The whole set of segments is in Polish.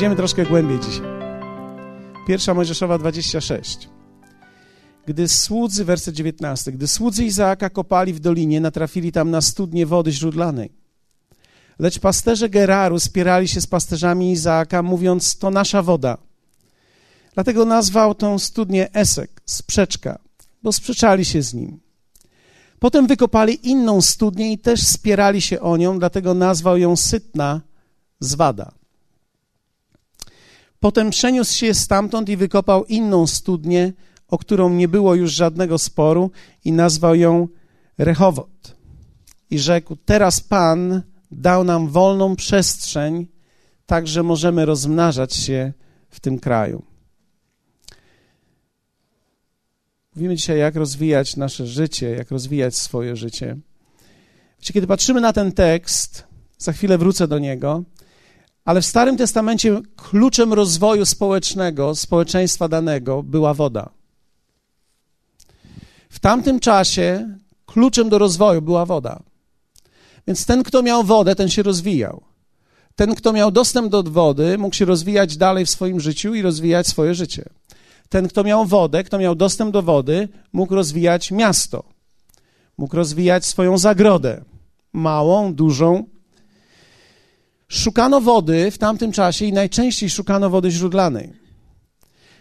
Pójdziemy troszkę głębiej dzisiaj. Pierwsza Mojżeszowa 26. Gdy słudzy, werset 19, gdy słudzy Izaaka kopali w dolinie, natrafili tam na studnię wody źródlanej. Lecz pasterze Geraru spierali się z pasterzami Izaaka, mówiąc, to nasza woda. Dlatego nazwał tą studnię Esek, sprzeczka, bo sprzeczali się z nim. Potem wykopali inną studnię i też spierali się o nią, dlatego nazwał ją Sytna, Zwada. Potem przeniósł się stamtąd i wykopał inną studnię, o którą nie było już żadnego sporu, i nazwał ją Rehowot. I rzekł: Teraz Pan dał nam wolną przestrzeń, tak że możemy rozmnażać się w tym kraju. Mówimy dzisiaj, jak rozwijać nasze życie, jak rozwijać swoje życie. Wiecie, kiedy patrzymy na ten tekst, za chwilę wrócę do niego, ale w Starym Testamencie kluczem rozwoju społecznego, społeczeństwa danego była woda. W tamtym czasie kluczem do rozwoju była woda. Więc ten, kto miał wodę, ten się rozwijał. Ten, kto miał dostęp do wody, mógł się rozwijać dalej w swoim życiu i rozwijać swoje życie. Ten, kto miał wodę, kto miał dostęp do wody, mógł rozwijać miasto. Mógł rozwijać swoją zagrodę. Małą, dużą. Szukano wody w tamtym czasie i najczęściej szukano wody źródlanej.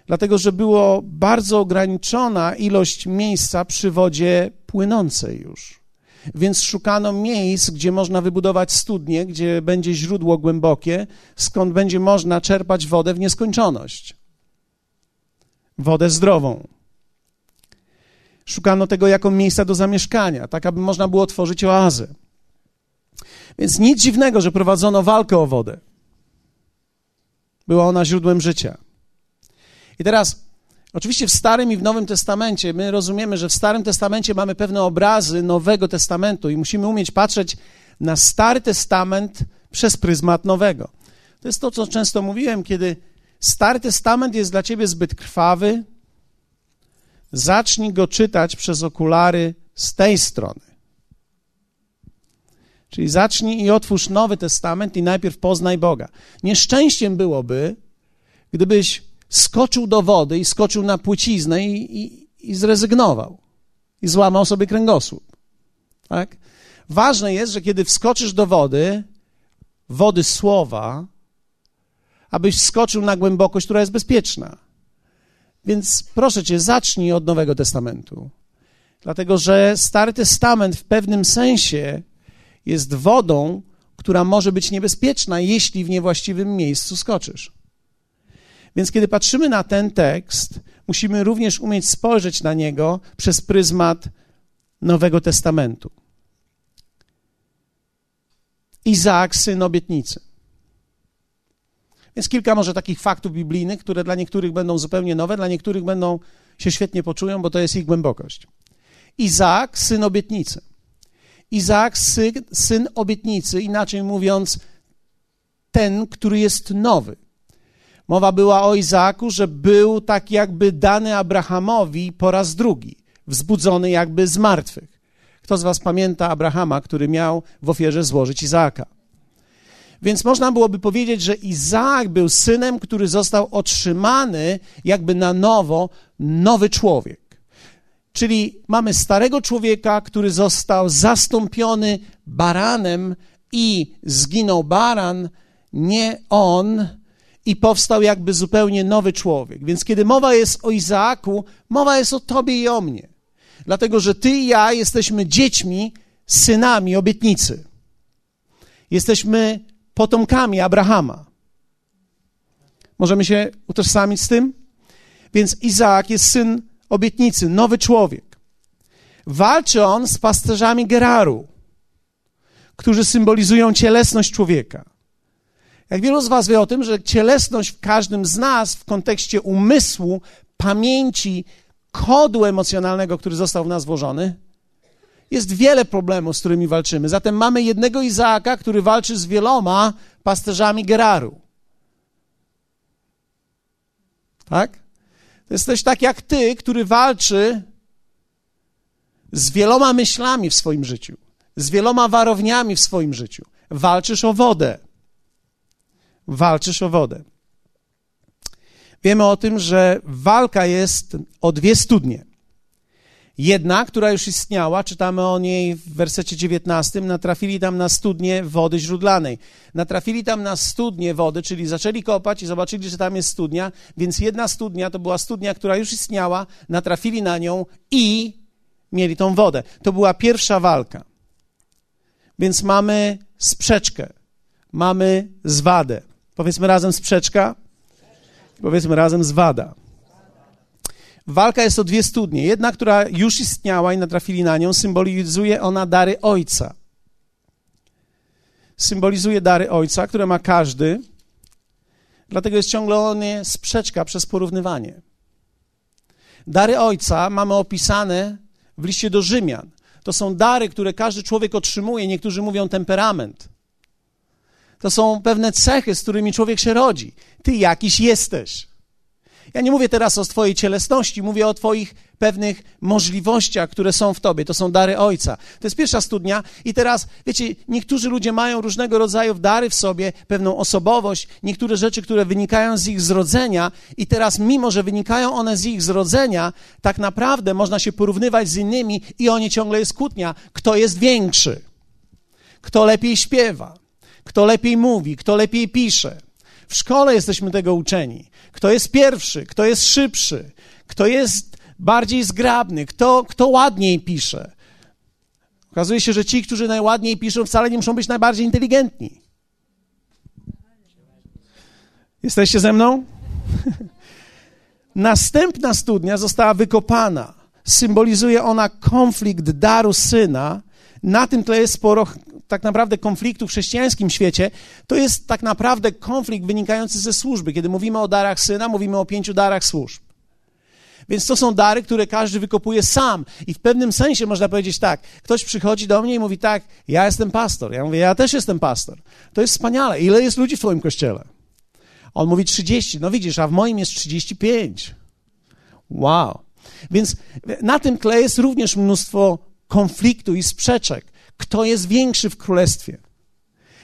Dlatego, że było bardzo ograniczona ilość miejsca przy wodzie płynącej już. Więc szukano miejsc, gdzie można wybudować studnie, gdzie będzie źródło głębokie, skąd będzie można czerpać wodę w nieskończoność. Wodę zdrową. Szukano tego jako miejsca do zamieszkania, tak aby można było tworzyć oazę. Więc nic dziwnego, że prowadzono walkę o wodę. Była ona źródłem życia. I teraz, oczywiście w Starym i w Nowym Testamencie, my rozumiemy, że w Starym Testamencie mamy pewne obrazy Nowego Testamentu i musimy umieć patrzeć na Stary Testament przez pryzmat Nowego. To jest to, co często mówiłem, kiedy Stary Testament jest dla ciebie zbyt krwawy, zacznij go czytać przez okulary z tej strony. Czyli zacznij i otwórz Nowy Testament i najpierw poznaj Boga. Nieszczęściem byłoby, gdybyś skoczył do wody i skoczył na płyciznę i, i, i zrezygnował. I złamał sobie kręgosłup. Tak? Ważne jest, że kiedy wskoczysz do wody, wody słowa, abyś skoczył na głębokość, która jest bezpieczna. Więc proszę cię, zacznij od Nowego Testamentu. Dlatego, że Stary Testament w pewnym sensie jest wodą, która może być niebezpieczna, jeśli w niewłaściwym miejscu skoczysz. Więc kiedy patrzymy na ten tekst, musimy również umieć spojrzeć na niego przez pryzmat Nowego Testamentu. Izaak, syn obietnicy. Więc kilka może takich faktów biblijnych, które dla niektórych będą zupełnie nowe, dla niektórych będą się świetnie poczują, bo to jest ich głębokość. Izaak, syn obietnicy. Izaak, syn, syn obietnicy, inaczej mówiąc, ten, który jest nowy. Mowa była o Izaaku, że był tak jakby dany Abrahamowi po raz drugi, wzbudzony jakby z martwych. Kto z was pamięta Abrahama, który miał w ofierze złożyć Izaaka? Więc można byłoby powiedzieć, że Izaak był synem, który został otrzymany jakby na nowo, nowy człowiek. Czyli mamy starego człowieka, który został zastąpiony baranem i zginął baran, nie on, i powstał jakby zupełnie nowy człowiek. Więc kiedy mowa jest o Izaaku, mowa jest o tobie i o mnie. Dlatego, że ty i ja jesteśmy dziećmi, synami obietnicy. Jesteśmy potomkami Abrahama. Możemy się utożsamić z tym? Więc Izaak jest syn obietnicy, nowy człowiek. Walczy on z pasterzami Geraru, którzy symbolizują cielesność człowieka. Jak wielu z Was wie o tym, że cielesność w każdym z nas w kontekście umysłu, pamięci, kodu emocjonalnego, który został w nas włożony, jest wiele problemów, z którymi walczymy. Zatem mamy jednego Izaaka, który walczy z wieloma pasterzami Geraru. Tak? To jest też tak jak ty, który walczy z wieloma myślami w swoim życiu, z wieloma warowniami w swoim życiu. Walczysz o wodę walczysz o wodę. wiemy o tym, że walka jest o dwie studnie. Jedna, która już istniała, czytamy o niej w wersecie 19, natrafili tam na studnię wody źródlanej. Natrafili tam na studnię wody, czyli zaczęli kopać i zobaczyli, że tam jest studnia, więc jedna studnia to była studnia, która już istniała, natrafili na nią i mieli tą wodę. To była pierwsza walka. Więc mamy sprzeczkę, mamy zwadę. Powiedzmy razem sprzeczka, powiedzmy razem zwada. Walka jest o dwie studnie. Jedna, która już istniała i natrafili na nią, symbolizuje ona dary Ojca. Symbolizuje dary Ojca, które ma każdy. Dlatego jest ciągle o sprzeczka przez porównywanie. Dary Ojca mamy opisane w liście do Rzymian. To są dary, które każdy człowiek otrzymuje. Niektórzy mówią temperament. To są pewne cechy, z którymi człowiek się rodzi. Ty jakiś jesteś. Ja nie mówię teraz o Twojej cielesności, mówię o Twoich pewnych możliwościach, które są w Tobie. To są dary Ojca. To jest pierwsza studnia. I teraz, wiecie, niektórzy ludzie mają różnego rodzaju dary w sobie, pewną osobowość, niektóre rzeczy, które wynikają z ich zrodzenia. I teraz, mimo że wynikają one z ich zrodzenia, tak naprawdę można się porównywać z innymi i o nie ciągle jest kłótnia. Kto jest większy? Kto lepiej śpiewa? Kto lepiej mówi? Kto lepiej pisze? W szkole jesteśmy tego uczeni. Kto jest pierwszy, kto jest szybszy, kto jest bardziej zgrabny, kto, kto ładniej pisze. Okazuje się, że ci, którzy najładniej piszą, wcale nie muszą być najbardziej inteligentni. Jesteście ze mną? Następna studnia została wykopana. Symbolizuje ona konflikt daru syna. Na tym tle jest sporo tak naprawdę konfliktu w chrześcijańskim świecie, to jest tak naprawdę konflikt wynikający ze służby. Kiedy mówimy o darach syna, mówimy o pięciu darach służb. Więc to są dary, które każdy wykopuje sam. I w pewnym sensie można powiedzieć tak: ktoś przychodzi do mnie i mówi tak, ja jestem pastor. Ja mówię, ja też jestem pastor. To jest wspaniale. Ile jest ludzi w Twoim kościele? On mówi 30. No widzisz, a w moim jest 35. Wow. Więc na tym tle jest również mnóstwo konfliktu i sprzeczek kto jest większy w królestwie.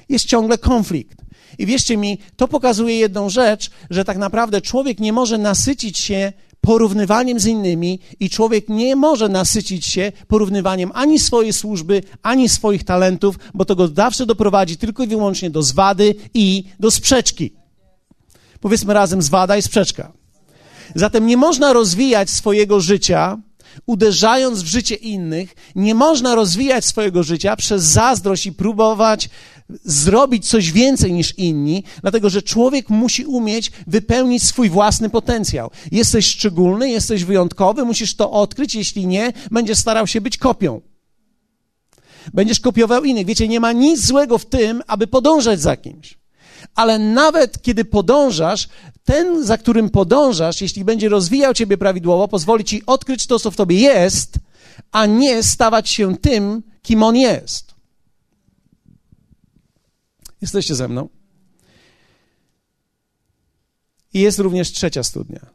Jest ciągle konflikt. I wierzcie mi, to pokazuje jedną rzecz, że tak naprawdę człowiek nie może nasycić się porównywaniem z innymi i człowiek nie może nasycić się porównywaniem ani swojej służby, ani swoich talentów, bo to go zawsze doprowadzi tylko i wyłącznie do zwady i do sprzeczki. Powiedzmy razem zwada i sprzeczka. Zatem nie można rozwijać swojego życia uderzając w życie innych, nie można rozwijać swojego życia przez zazdrość i próbować zrobić coś więcej niż inni, dlatego że człowiek musi umieć wypełnić swój własny potencjał. Jesteś szczególny, jesteś wyjątkowy, musisz to odkryć, jeśli nie, będziesz starał się być kopią. Będziesz kopiował innych. Wiecie, nie ma nic złego w tym, aby podążać za kimś ale nawet kiedy podążasz, ten, za którym podążasz, jeśli będzie rozwijał ciebie prawidłowo, pozwoli ci odkryć to, co w tobie jest, a nie stawać się tym, kim on jest. Jesteście ze mną? I jest również trzecia studnia,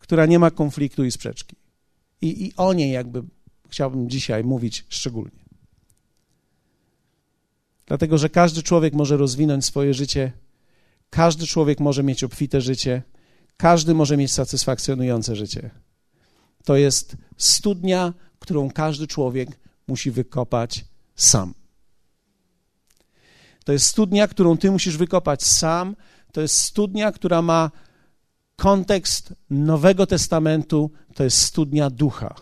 która nie ma konfliktu i sprzeczki. I, I o niej jakby chciałbym dzisiaj mówić szczególnie. Dlatego, że każdy człowiek może rozwinąć swoje życie, każdy człowiek może mieć obfite życie, każdy może mieć satysfakcjonujące życie. To jest studnia, którą każdy człowiek musi wykopać sam. To jest studnia, którą ty musisz wykopać sam. To jest studnia, która ma kontekst Nowego Testamentu. To jest studnia ducha.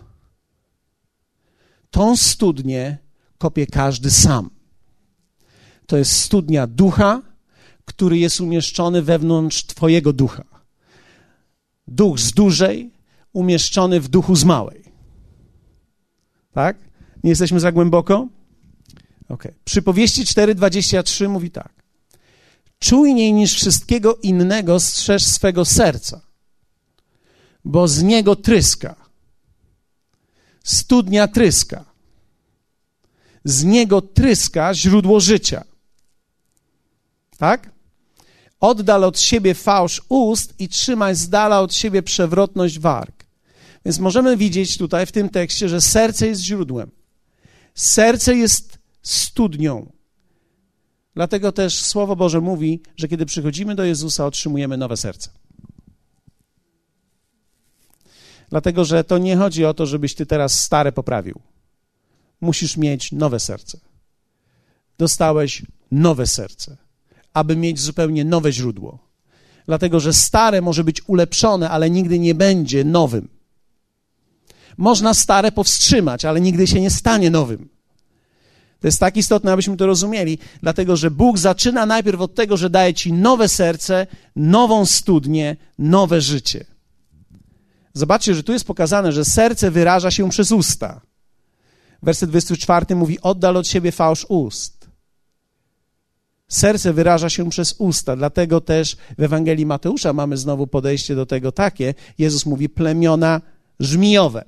Tą studnię kopie każdy sam to jest studnia ducha, który jest umieszczony wewnątrz Twojego ducha. Duch z dużej, umieszczony w duchu z małej. Tak? Nie jesteśmy za głęboko? Ok. Przypowieści 4:23 mówi tak. Czujniej niż wszystkiego innego strzeż swego serca, bo z niego tryska. Studnia tryska. Z niego tryska źródło życia. Tak? Oddal od siebie fałsz ust i trzymaj z dala od siebie przewrotność warg. Więc możemy widzieć tutaj w tym tekście, że serce jest źródłem. Serce jest studnią. Dlatego też Słowo Boże mówi, że kiedy przychodzimy do Jezusa, otrzymujemy nowe serce. Dlatego, że to nie chodzi o to, żebyś ty teraz stare poprawił. Musisz mieć nowe serce. Dostałeś nowe serce, aby mieć zupełnie nowe źródło. Dlatego, że stare może być ulepszone, ale nigdy nie będzie nowym. Można stare powstrzymać, ale nigdy się nie stanie nowym. To jest tak istotne, abyśmy to rozumieli, dlatego że Bóg zaczyna najpierw od tego, że daje ci nowe serce, nową studnię, nowe życie. Zobaczcie, że tu jest pokazane, że serce wyraża się przez usta. Werset 24 mówi: Oddal od siebie fałsz ust. Serce wyraża się przez usta, dlatego też w Ewangelii Mateusza mamy znowu podejście do tego takie. Jezus mówi plemiona żmijowe.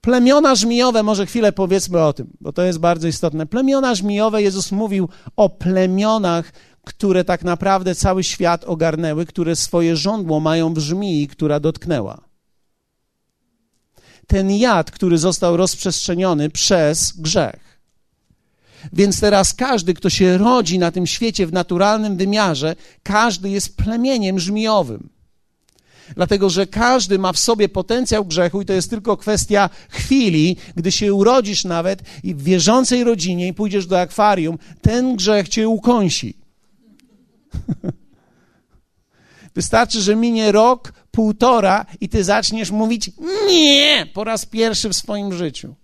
Plemiona żmijowe, może chwilę powiedzmy o tym, bo to jest bardzo istotne. Plemiona żmijowe, Jezus mówił o plemionach, które tak naprawdę cały świat ogarnęły, które swoje żądło mają w żmii, która dotknęła. Ten jad, który został rozprzestrzeniony przez grzech. Więc teraz każdy, kto się rodzi na tym świecie w naturalnym wymiarze, każdy jest plemieniem żmijowym dlatego że każdy ma w sobie potencjał grzechu i to jest tylko kwestia chwili, gdy się urodzisz nawet i w wierzącej rodzinie i pójdziesz do akwarium, ten grzech cię ukąsi. Wystarczy, że minie rok, półtora i ty zaczniesz mówić nie po raz pierwszy w swoim życiu.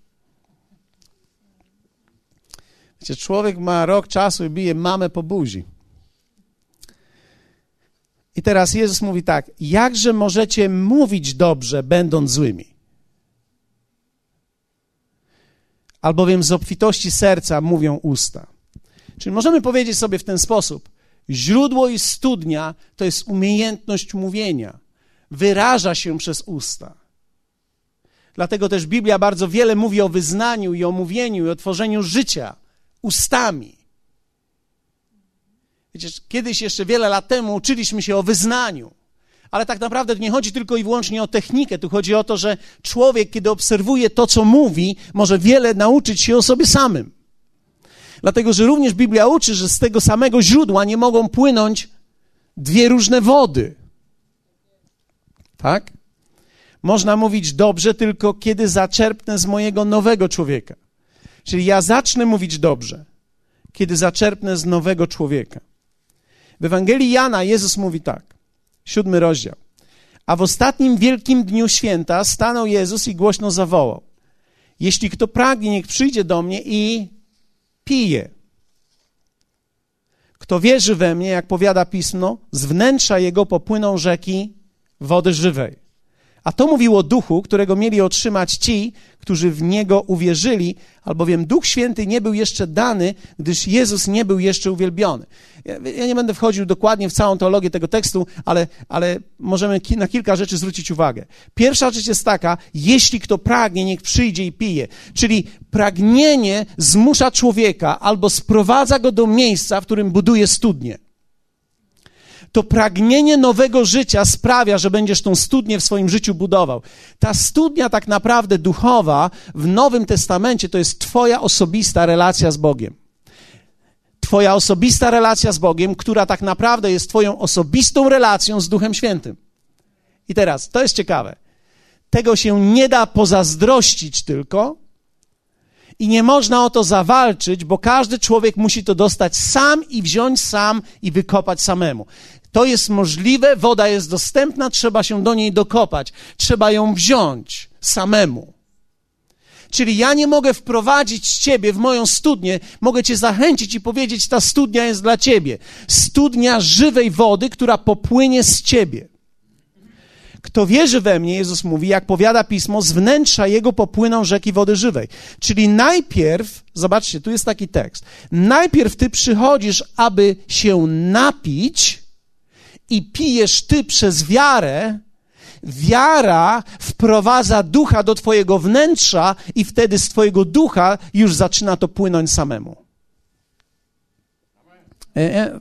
Wiecie, człowiek ma rok czasu i bije mamę po buzi. I teraz Jezus mówi tak: jakże możecie mówić dobrze, będąc złymi? Albowiem z obfitości serca mówią usta. Czyli możemy powiedzieć sobie w ten sposób: źródło i studnia to jest umiejętność mówienia, wyraża się przez usta. Dlatego też Biblia bardzo wiele mówi o wyznaniu i o mówieniu i o tworzeniu życia ustami. Wiecie, kiedyś jeszcze wiele lat temu uczyliśmy się o wyznaniu. Ale tak naprawdę nie chodzi tylko i wyłącznie o technikę. Tu chodzi o to, że człowiek, kiedy obserwuje to, co mówi, może wiele nauczyć się o sobie samym. Dlatego, że również Biblia uczy, że z tego samego źródła nie mogą płynąć dwie różne wody. Tak? Można mówić dobrze tylko kiedy zaczerpnę z mojego nowego człowieka. Czyli ja zacznę mówić dobrze, kiedy zaczerpnę z nowego człowieka. W Ewangelii Jana Jezus mówi tak, siódmy rozdział. A w ostatnim wielkim dniu święta stanął Jezus i głośno zawołał: Jeśli kto pragnie, niech przyjdzie do mnie i pije. Kto wierzy we mnie, jak powiada pismo, z wnętrza jego popłyną rzeki wody żywej. A to mówiło duchu, którego mieli otrzymać ci, którzy w niego uwierzyli, albowiem Duch Święty nie był jeszcze dany, gdyż Jezus nie był jeszcze uwielbiony. Ja, ja nie będę wchodził dokładnie w całą teologię tego tekstu, ale, ale możemy ki na kilka rzeczy zwrócić uwagę. Pierwsza rzecz jest taka, jeśli kto pragnie, niech przyjdzie i pije. Czyli pragnienie zmusza człowieka albo sprowadza go do miejsca, w którym buduje studnie to pragnienie nowego życia sprawia, że będziesz tą studnię w swoim życiu budował. Ta studnia tak naprawdę duchowa w Nowym Testamencie to jest Twoja osobista relacja z Bogiem. Twoja osobista relacja z Bogiem, która tak naprawdę jest Twoją osobistą relacją z Duchem Świętym. I teraz, to jest ciekawe. Tego się nie da pozazdrościć tylko, i nie można o to zawalczyć, bo każdy człowiek musi to dostać sam i wziąć sam i wykopać samemu. To jest możliwe, woda jest dostępna, trzeba się do niej dokopać, trzeba ją wziąć samemu. Czyli ja nie mogę wprowadzić ciebie w moją studnię, mogę cię zachęcić i powiedzieć: Ta studnia jest dla ciebie. Studnia żywej wody, która popłynie z ciebie. Kto wierzy we mnie, Jezus mówi, jak powiada pismo, z wnętrza jego popłyną rzeki wody żywej. Czyli najpierw, zobaczcie, tu jest taki tekst. Najpierw ty przychodzisz, aby się napić, i pijesz ty przez wiarę, wiara wprowadza ducha do twojego wnętrza i wtedy z twojego ducha już zaczyna to płynąć samemu. E, e,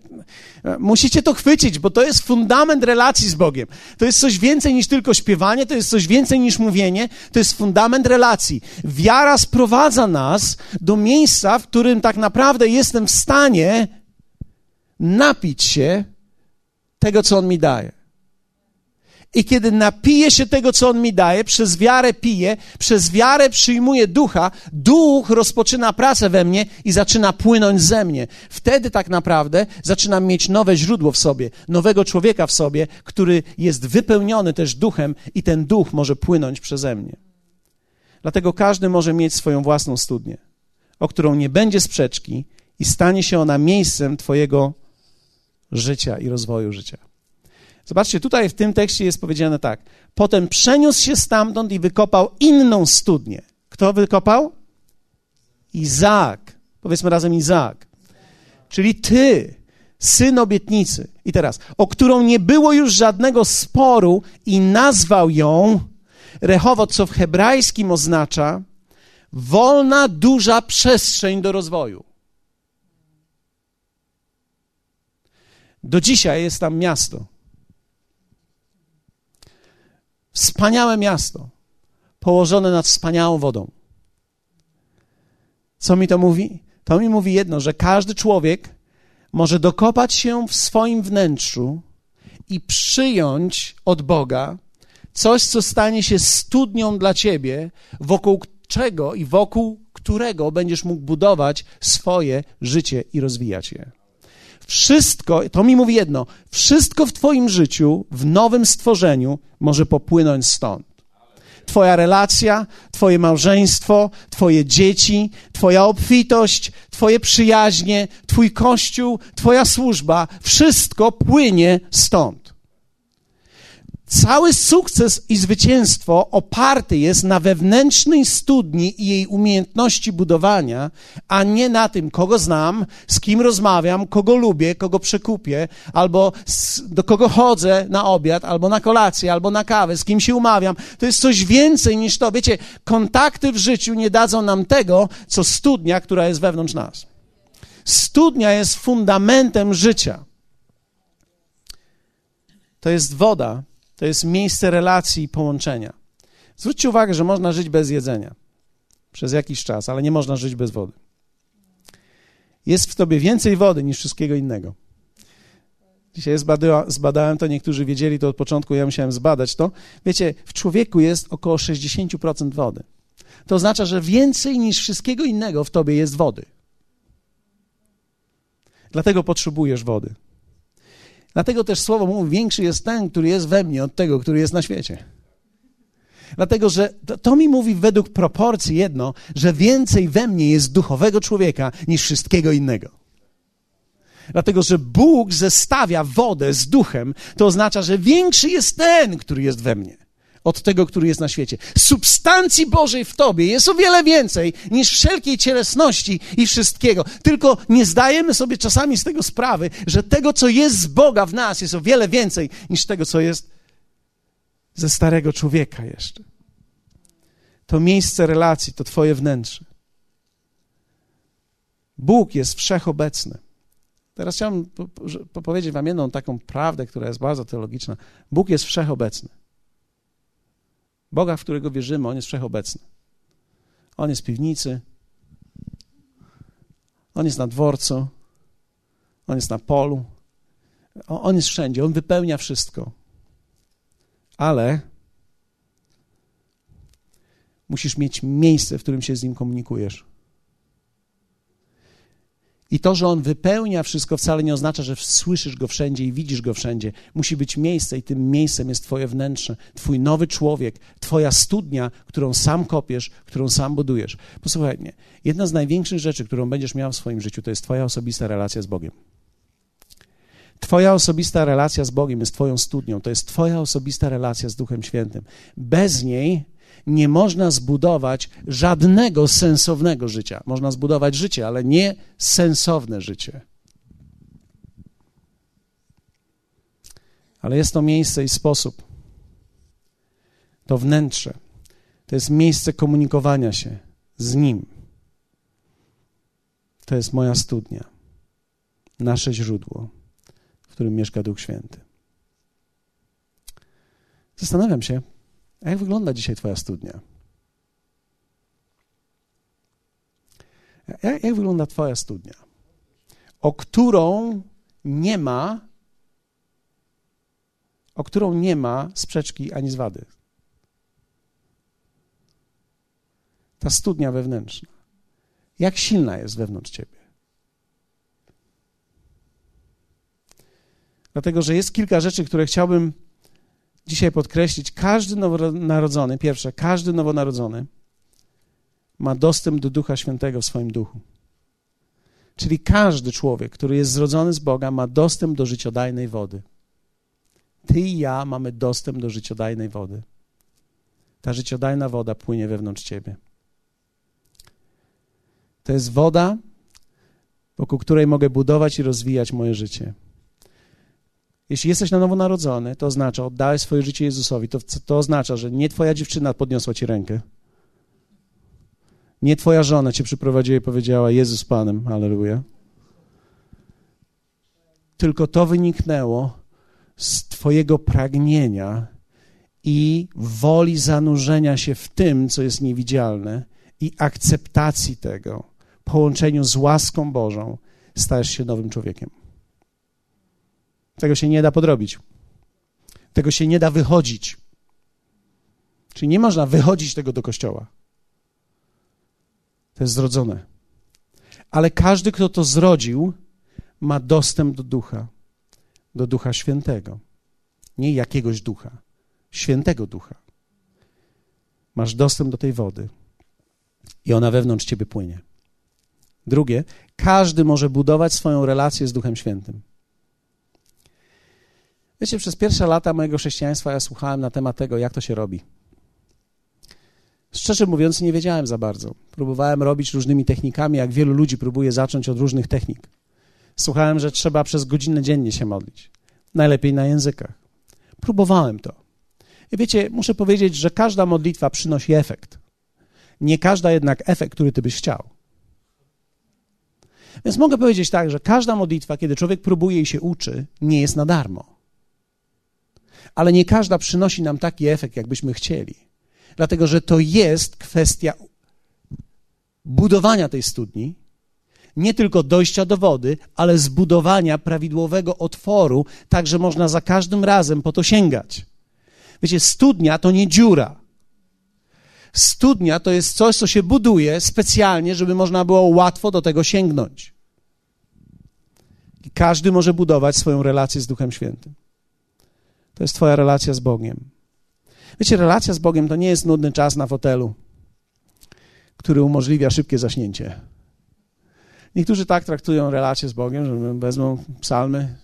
musicie to chwycić, bo to jest fundament relacji z Bogiem. To jest coś więcej niż tylko śpiewanie, to jest coś więcej niż mówienie, to jest fundament relacji. Wiara sprowadza nas do miejsca, w którym tak naprawdę jestem w stanie napić się tego, co On mi daje. I kiedy napije się tego, co On mi daje, przez wiarę pije, przez wiarę przyjmuje ducha, duch rozpoczyna pracę we mnie i zaczyna płynąć ze mnie. Wtedy tak naprawdę zaczynam mieć nowe źródło w sobie, nowego człowieka w sobie, który jest wypełniony też duchem i ten duch może płynąć przeze mnie. Dlatego każdy może mieć swoją własną studnię, o którą nie będzie sprzeczki i stanie się ona miejscem Twojego życia i rozwoju życia. Zobaczcie, tutaj w tym tekście jest powiedziane tak. Potem przeniósł się stamtąd i wykopał inną studnię. Kto wykopał? Izaak. Powiedzmy razem Izaak. Czyli ty, syn obietnicy. I teraz, o którą nie było już żadnego sporu i nazwał ją Rehowot, co w hebrajskim oznacza wolna, duża przestrzeń do rozwoju. Do dzisiaj jest tam miasto. Wspaniałe miasto, położone nad wspaniałą wodą. Co mi to mówi? To mi mówi jedno, że każdy człowiek może dokopać się w swoim wnętrzu i przyjąć od Boga coś, co stanie się studnią dla ciebie, wokół czego i wokół którego będziesz mógł budować swoje życie i rozwijać je. Wszystko, to mi mówi jedno, wszystko w Twoim życiu, w nowym stworzeniu może popłynąć stąd. Twoja relacja, Twoje małżeństwo, Twoje dzieci, Twoja obfitość, Twoje przyjaźnie, Twój kościół, Twoja służba, wszystko płynie stąd. Cały sukces i zwycięstwo oparty jest na wewnętrznej studni i jej umiejętności budowania, a nie na tym, kogo znam, z kim rozmawiam, kogo lubię, kogo przekupię, albo do kogo chodzę na obiad, albo na kolację, albo na kawę, z kim się umawiam. To jest coś więcej niż to. Wiecie, kontakty w życiu nie dadzą nam tego, co studnia, która jest wewnątrz nas. Studnia jest fundamentem życia. To jest woda, to jest miejsce relacji i połączenia. Zwróćcie uwagę, że można żyć bez jedzenia przez jakiś czas, ale nie można żyć bez wody. Jest w tobie więcej wody niż wszystkiego innego. Dzisiaj zbada, zbadałem to, niektórzy wiedzieli to od początku, ja musiałem zbadać to. Wiecie, w człowieku jest około 60% wody. To oznacza, że więcej niż wszystkiego innego w tobie jest wody. Dlatego potrzebujesz wody. Dlatego też słowo mówi, większy jest ten, który jest we mnie, od tego, który jest na świecie. Dlatego, że to, to, mi mówi według proporcji jedno, że więcej we mnie jest duchowego człowieka niż wszystkiego innego. Dlatego, że Bóg zestawia wodę z duchem, to oznacza, że większy jest ten, który jest we mnie od tego, który jest na świecie. Substancji Bożej w tobie jest o wiele więcej niż wszelkiej cielesności i wszystkiego. Tylko nie zdajemy sobie czasami z tego sprawy, że tego, co jest z Boga w nas, jest o wiele więcej niż tego, co jest ze starego człowieka jeszcze. To miejsce relacji, to Twoje wnętrze. Bóg jest wszechobecny. Teraz chciałbym powiedzieć Wam jedną taką prawdę, która jest bardzo teologiczna. Bóg jest wszechobecny. Boga, w którego wierzymy, On jest wszechobecny. On jest w piwnicy, On jest na dworcu, On jest na polu, On jest wszędzie, On wypełnia wszystko. Ale musisz mieć miejsce, w którym się z Nim komunikujesz. I to, że on wypełnia wszystko, wcale nie oznacza, że słyszysz go wszędzie i widzisz go wszędzie. Musi być miejsce, i tym miejscem jest Twoje wnętrze, Twój nowy człowiek, Twoja studnia, którą sam kopiesz, którą sam budujesz. Posłuchaj mnie. Jedna z największych rzeczy, którą będziesz miał w swoim życiu, to jest Twoja osobista relacja z Bogiem. Twoja osobista relacja z Bogiem jest Twoją studnią, to jest Twoja osobista relacja z Duchem Świętym. Bez niej nie można zbudować żadnego sensownego życia. Można zbudować życie, ale nie sensowne życie. Ale jest to miejsce i sposób. To wnętrze. To jest miejsce komunikowania się z Nim. To jest moja studnia, nasze źródło, w którym mieszka Duch Święty. Zastanawiam się, a jak wygląda dzisiaj Twoja studnia? Jak, jak wygląda Twoja studnia? O którą nie ma o którą nie ma sprzeczki ani zwady. Ta studnia wewnętrzna. Jak silna jest wewnątrz ciebie? Dlatego, że jest kilka rzeczy, które chciałbym dzisiaj podkreślić. Każdy nowonarodzony, pierwsze, każdy nowonarodzony ma dostęp do Ducha Świętego w swoim duchu. Czyli każdy człowiek, który jest zrodzony z Boga, ma dostęp do życiodajnej wody. Ty i ja mamy dostęp do życiodajnej wody. Ta życiodajna woda płynie wewnątrz ciebie. To jest woda, wokół której mogę budować i rozwijać moje życie. Jeśli jesteś na nowo narodzony, to oznacza, oddałeś swoje życie Jezusowi, to, to oznacza, że nie twoja dziewczyna podniosła ci rękę. Nie twoja żona cię przyprowadziła i powiedziała Jezus Panem, aleluja. Tylko to wyniknęło z twojego pragnienia i woli zanurzenia się w tym, co jest niewidzialne i akceptacji tego, połączeniu z łaską Bożą, stajesz się nowym człowiekiem. Tego się nie da podrobić. Tego się nie da wychodzić. Czyli nie można wychodzić tego do kościoła. To jest zrodzone. Ale każdy, kto to zrodził, ma dostęp do ducha, do ducha świętego. Nie jakiegoś ducha, świętego ducha. Masz dostęp do tej wody i ona wewnątrz ciebie płynie. Drugie, każdy może budować swoją relację z Duchem Świętym. Wiecie, przez pierwsze lata mojego chrześcijaństwa ja słuchałem na temat tego, jak to się robi. Szczerze mówiąc, nie wiedziałem za bardzo. Próbowałem robić różnymi technikami, jak wielu ludzi próbuje zacząć od różnych technik. Słuchałem, że trzeba przez godzinę dziennie się modlić. Najlepiej na językach. Próbowałem to. I wiecie, muszę powiedzieć, że każda modlitwa przynosi efekt. Nie każda jednak efekt, który ty byś chciał. Więc mogę powiedzieć tak, że każda modlitwa, kiedy człowiek próbuje i się uczy, nie jest na darmo. Ale nie każda przynosi nam taki efekt, jakbyśmy chcieli. Dlatego, że to jest kwestia budowania tej studni, nie tylko dojścia do wody, ale zbudowania prawidłowego otworu, tak że można za każdym razem po to sięgać. Wiecie, studnia to nie dziura. Studnia to jest coś, co się buduje specjalnie, żeby można było łatwo do tego sięgnąć. I każdy może budować swoją relację z Duchem Świętym. To jest Twoja relacja z Bogiem. Wiecie, relacja z Bogiem to nie jest nudny czas na fotelu, który umożliwia szybkie zaśnięcie. Niektórzy tak traktują relację z Bogiem, że wezmą psalmy.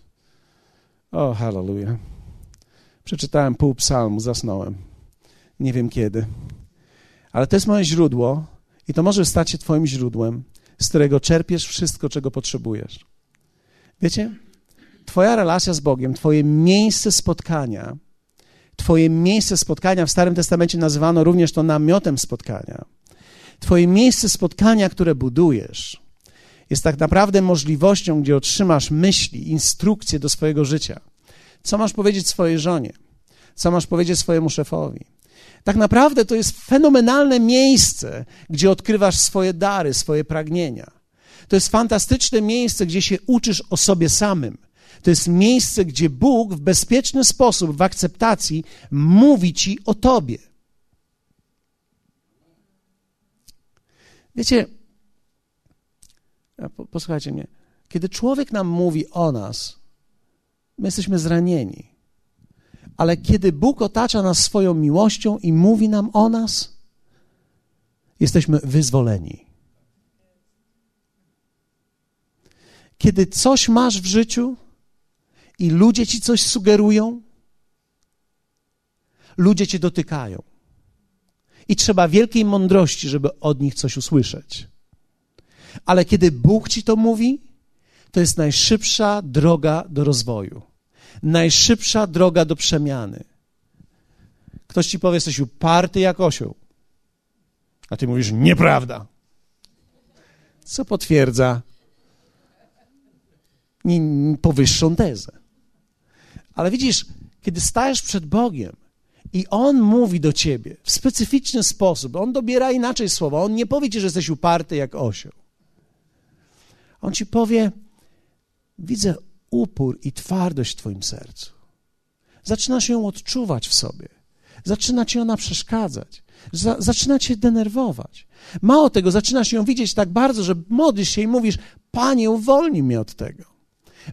O, hallelujah. Przeczytałem pół psalmu, zasnąłem. Nie wiem kiedy. Ale to jest moje źródło i to może stać się Twoim źródłem, z którego czerpiesz wszystko, czego potrzebujesz. Wiecie, Twoja relacja z Bogiem, Twoje miejsce spotkania, Twoje miejsce spotkania w Starym Testamencie nazywano również to namiotem spotkania. Twoje miejsce spotkania, które budujesz, jest tak naprawdę możliwością, gdzie otrzymasz myśli, instrukcje do swojego życia. Co masz powiedzieć swojej żonie? Co masz powiedzieć swojemu szefowi? Tak naprawdę to jest fenomenalne miejsce, gdzie odkrywasz swoje dary, swoje pragnienia. To jest fantastyczne miejsce, gdzie się uczysz o sobie samym. To jest miejsce, gdzie Bóg w bezpieczny sposób, w akceptacji, mówi ci o tobie. Wiecie, posłuchajcie mnie, kiedy człowiek nam mówi o nas, my jesteśmy zranieni. Ale kiedy Bóg otacza nas swoją miłością i mówi nam o nas, jesteśmy wyzwoleni. Kiedy coś masz w życiu i ludzie ci coś sugerują, ludzie cię dotykają. I trzeba wielkiej mądrości, żeby od nich coś usłyszeć. Ale kiedy Bóg ci to mówi, to jest najszybsza droga do rozwoju, najszybsza droga do przemiany. Ktoś ci powie, jesteś uparty jak osioł, a ty mówisz, nieprawda. Co potwierdza powyższą tezę. Ale widzisz, kiedy stajesz przed Bogiem i On mówi do ciebie w specyficzny sposób, On dobiera inaczej słowa, On nie powie ci, że jesteś uparty jak osioł. On ci powie, widzę upór i twardość w twoim sercu. zaczynasz ją odczuwać w sobie. Zaczyna ci ona przeszkadzać. Za, zaczyna cię denerwować. Mało tego, zaczynasz ją widzieć tak bardzo, że modlisz się i mówisz: Panie, uwolnij mnie od tego.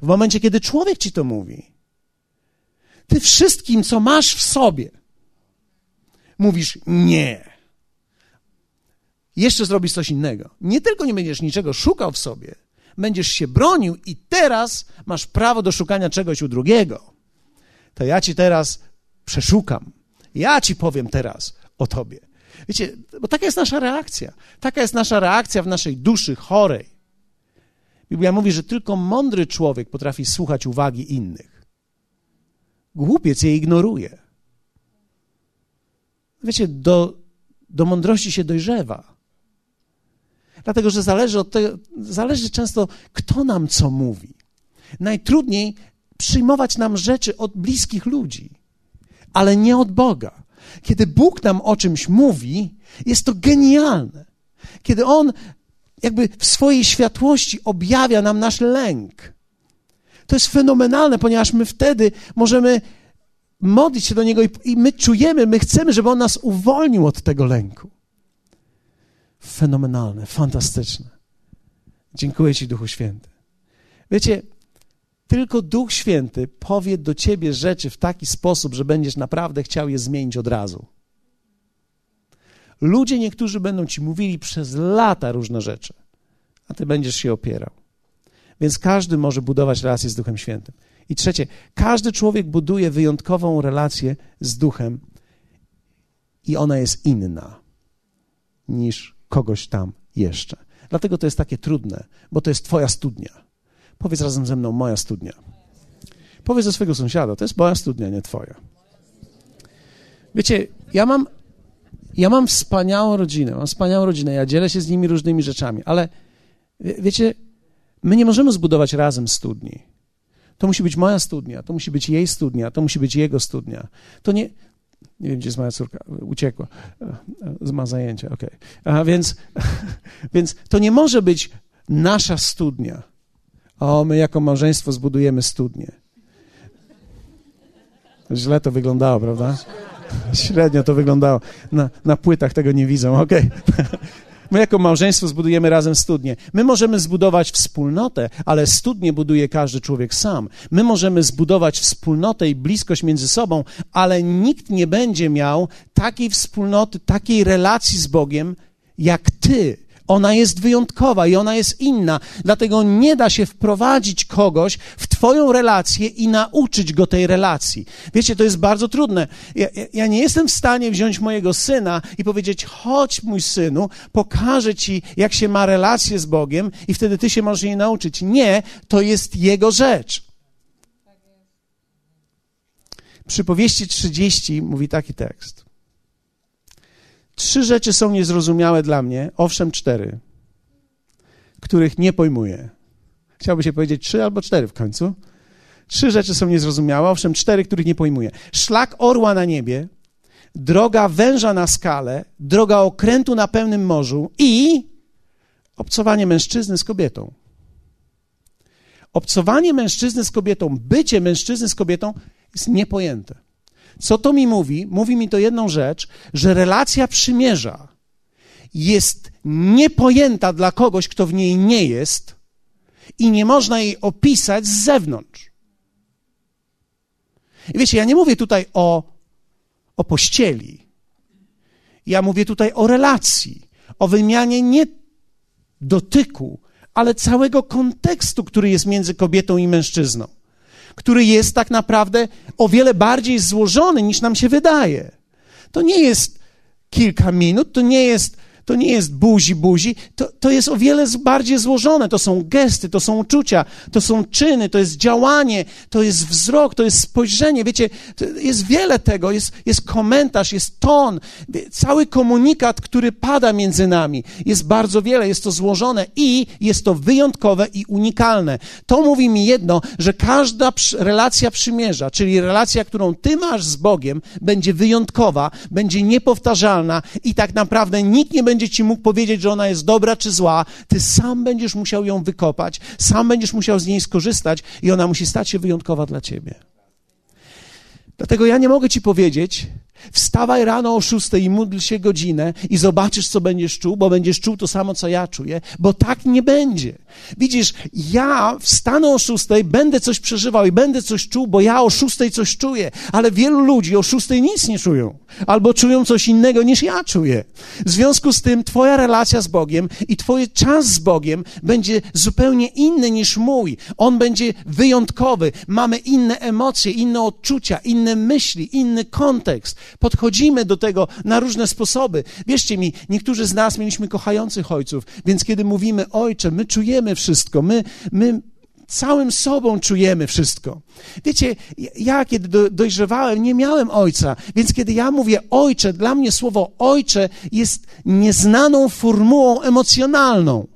W momencie, kiedy człowiek ci to mówi, ty wszystkim, co masz w sobie, mówisz nie. Jeszcze zrobisz coś innego. Nie tylko nie będziesz niczego szukał w sobie, będziesz się bronił i teraz masz prawo do szukania czegoś u drugiego. To ja ci teraz przeszukam. Ja ci powiem teraz o tobie. Wiecie, bo taka jest nasza reakcja. Taka jest nasza reakcja w naszej duszy chorej. Biblia mówi, że tylko mądry człowiek potrafi słuchać uwagi innych. Głupiec je ignoruje. Wiecie, do, do mądrości się dojrzewa. Dlatego, że zależy od tego, zależy często, kto nam co mówi. Najtrudniej przyjmować nam rzeczy od bliskich ludzi, ale nie od Boga. Kiedy Bóg nam o czymś mówi, jest to genialne. Kiedy On jakby w swojej światłości objawia nam nasz lęk. To jest fenomenalne, ponieważ my wtedy możemy modlić się do Niego i, i my czujemy, my chcemy, żeby On nas uwolnił od tego lęku. Fenomenalne, fantastyczne. Dziękuję Ci, Duchu Święty. Wiecie, tylko Duch Święty powie do ciebie rzeczy w taki sposób, że będziesz naprawdę chciał je zmienić od razu. Ludzie niektórzy będą ci mówili przez lata różne rzeczy, a ty będziesz się opierał. Więc każdy może budować relację z Duchem Świętym. I trzecie, każdy człowiek buduje wyjątkową relację z Duchem i ona jest inna niż kogoś tam jeszcze. Dlatego to jest takie trudne, bo to jest Twoja studnia. Powiedz razem ze mną, moja studnia. Powiedz do swojego sąsiada, to jest moja studnia, nie twoja. Wiecie, ja mam, ja mam wspaniałą rodzinę, mam wspaniałą rodzinę, ja dzielę się z nimi różnymi rzeczami, ale wiecie, my nie możemy zbudować razem studni. To musi być moja studnia, to musi być jej studnia, to musi być jego studnia. To nie, nie wiem, gdzie jest moja córka, uciekła, ma zajęcie, okej. Okay. A więc, więc to nie może być nasza studnia o, my jako małżeństwo zbudujemy studnię. Źle to wyglądało, prawda? Średnio to wyglądało. Na, na płytach tego nie widzą, okej. Okay. My jako małżeństwo zbudujemy razem studnię. My możemy zbudować wspólnotę, ale studnię buduje każdy człowiek sam. My możemy zbudować wspólnotę i bliskość między sobą, ale nikt nie będzie miał takiej wspólnoty, takiej relacji z Bogiem, jak ty ona jest wyjątkowa i ona jest inna. Dlatego nie da się wprowadzić kogoś w Twoją relację i nauczyć go tej relacji. Wiecie, to jest bardzo trudne. Ja, ja, nie jestem w stanie wziąć mojego syna i powiedzieć: chodź, mój synu, pokażę Ci, jak się ma relację z Bogiem, i wtedy Ty się możesz jej nauczyć. Nie, to jest jego rzecz. Przypowieści 30 mówi taki tekst. Trzy rzeczy są niezrozumiałe dla mnie, owszem cztery, których nie pojmuję. Chciałby się powiedzieć trzy albo cztery w końcu. Trzy rzeczy są niezrozumiałe, owszem cztery, których nie pojmuję. Szlak orła na niebie, droga węża na skale, droga okrętu na pełnym morzu i obcowanie mężczyzny z kobietą. Obcowanie mężczyzny z kobietą, bycie mężczyzny z kobietą jest niepojęte. Co to mi mówi? Mówi mi to jedną rzecz, że relacja przymierza jest niepojęta dla kogoś, kto w niej nie jest i nie można jej opisać z zewnątrz. I wiecie, ja nie mówię tutaj o, o pościeli. Ja mówię tutaj o relacji, o wymianie nie dotyku, ale całego kontekstu, który jest między kobietą i mężczyzną który jest tak naprawdę o wiele bardziej złożony niż nam się wydaje. To nie jest kilka minut, to nie jest to nie jest buzi, buzi, to, to jest o wiele bardziej złożone. To są gesty, to są uczucia, to są czyny, to jest działanie, to jest wzrok, to jest spojrzenie. Wiecie, jest wiele tego, jest, jest komentarz, jest ton, cały komunikat, który pada między nami. Jest bardzo wiele, jest to złożone i jest to wyjątkowe i unikalne. To mówi mi jedno, że każda relacja przymierza, czyli relacja, którą ty masz z Bogiem, będzie wyjątkowa, będzie niepowtarzalna i tak naprawdę nikt nie będzie będzie ci mógł powiedzieć, że ona jest dobra czy zła. Ty sam będziesz musiał ją wykopać, sam będziesz musiał z niej skorzystać i ona musi stać się wyjątkowa dla ciebie. Dlatego ja nie mogę ci powiedzieć, Wstawaj rano o szóstej i módl się godzinę i zobaczysz, co będziesz czuł, bo będziesz czuł to samo, co ja czuję, bo tak nie będzie. Widzisz, ja wstanę o szóstej, będę coś przeżywał i będę coś czuł, bo ja o szóstej coś czuję, ale wielu ludzi o szóstej nic nie czują, albo czują coś innego niż ja czuję. W związku z tym twoja relacja z Bogiem i twój czas z Bogiem będzie zupełnie inny niż mój. On będzie wyjątkowy. Mamy inne emocje, inne odczucia, inne myśli, inny kontekst podchodzimy do tego na różne sposoby. Wierzcie mi, niektórzy z nas mieliśmy kochających ojców, więc kiedy mówimy ojcze, my czujemy wszystko, my, my całym sobą czujemy wszystko. Wiecie, ja kiedy dojrzewałem, nie miałem ojca, więc kiedy ja mówię ojcze, dla mnie słowo ojcze jest nieznaną formułą emocjonalną.